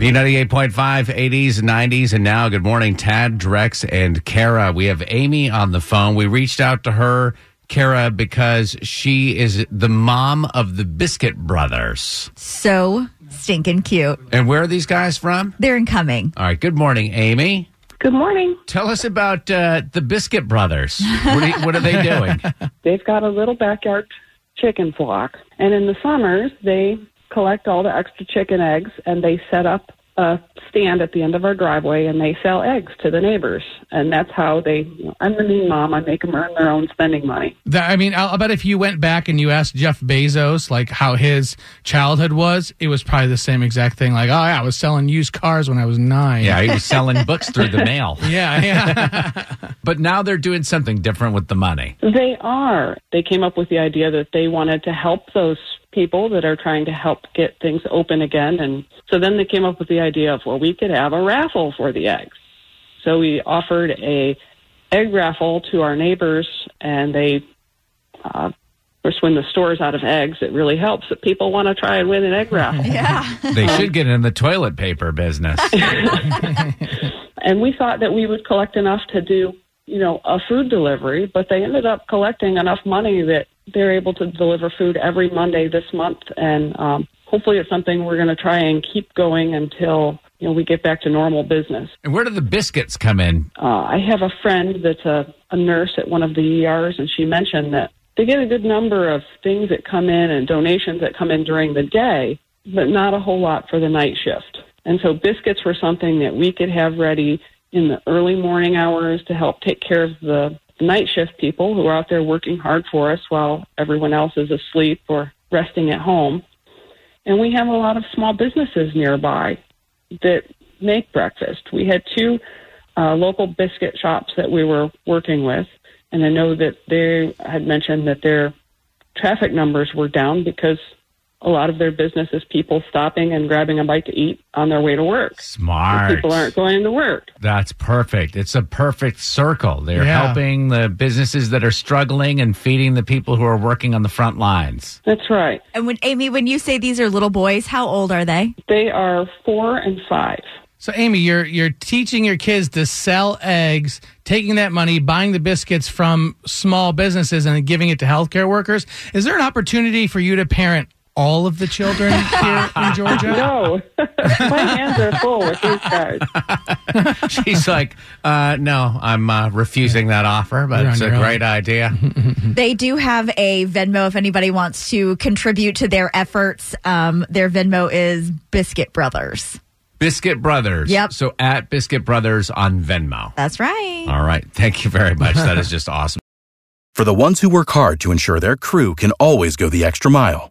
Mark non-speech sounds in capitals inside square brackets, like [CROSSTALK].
B98.5, 80s, 90s, and now good morning, Tad, Drex, and Kara. We have Amy on the phone. We reached out to her, Kara, because she is the mom of the Biscuit Brothers. So stinking cute. And where are these guys from? They're incoming. All right, good morning, Amy. Good morning. Tell us about uh, the Biscuit Brothers. What are, what are they doing? [LAUGHS] They've got a little backyard chicken flock, and in the summers, they collect all the extra chicken eggs and they set up a stand at the end of our driveway and they sell eggs to the neighbors. And that's how they, you know, I'm the mean mom, I make them earn their own spending money. That, I mean, I'll, I bet if you went back and you asked Jeff Bezos like how his childhood was, it was probably the same exact thing. Like, oh yeah, I was selling used cars when I was nine. Yeah, he was selling books through the mail. [LAUGHS] yeah, yeah. [LAUGHS] But now they're doing something different with the money. They are. They came up with the idea that they wanted to help those people that are trying to help get things open again. And so then they came up with the idea of, well, we could have a raffle for the eggs. So we offered a egg raffle to our neighbors, and they, uh, of course, when the store's out of eggs, it really helps that people want to try and win an egg raffle. [LAUGHS] Yeah. [LAUGHS] They should get in the toilet paper business. [LAUGHS] and we thought that we would collect enough to do, you know, a food delivery, but they ended up collecting enough money that they're able to deliver food every Monday this month, and um, hopefully it's something we're going to try and keep going until you know we get back to normal business. and where do the biscuits come in? Uh, I have a friend that's a, a nurse at one of the ERs, and she mentioned that they get a good number of things that come in and donations that come in during the day, but not a whole lot for the night shift. And so biscuits were something that we could have ready in the early morning hours to help take care of the, the night shift people who are out there working hard for us while everyone else is asleep or resting at home. And we have a lot of small businesses nearby that make breakfast. We had two uh, local biscuit shops that we were working with, and I know that they had mentioned that their traffic numbers were down because a lot of their business is people stopping and grabbing a bite to eat on their way to work. Smart. People aren't going to work. That's perfect. It's a perfect circle. They're Yeah. helping the businesses that are struggling and feeding the people who are working on the front lines. That's right. And when Amy, when you say these are little boys, how old are they? They are four and five. So Amy, you're you're teaching your kids to sell eggs, taking that money, buying the biscuits from small businesses, and giving it to healthcare workers. Is there an opportunity for you to parent all of the children [LAUGHS] here in Georgia? No, [LAUGHS] my hands are full with these guys. [LAUGHS] She's like, uh, no, I'm uh, refusing that offer, but You're it's a own. great idea. They do have a Venmo if anybody wants to contribute to their efforts. Um, their Venmo is Biscuit Brothers. Biscuit Brothers. Yep. So at Biscuit Brothers on Venmo. That's right. All right. Thank you very much. That is just awesome. For the ones who work hard to ensure their crew can always go the extra mile,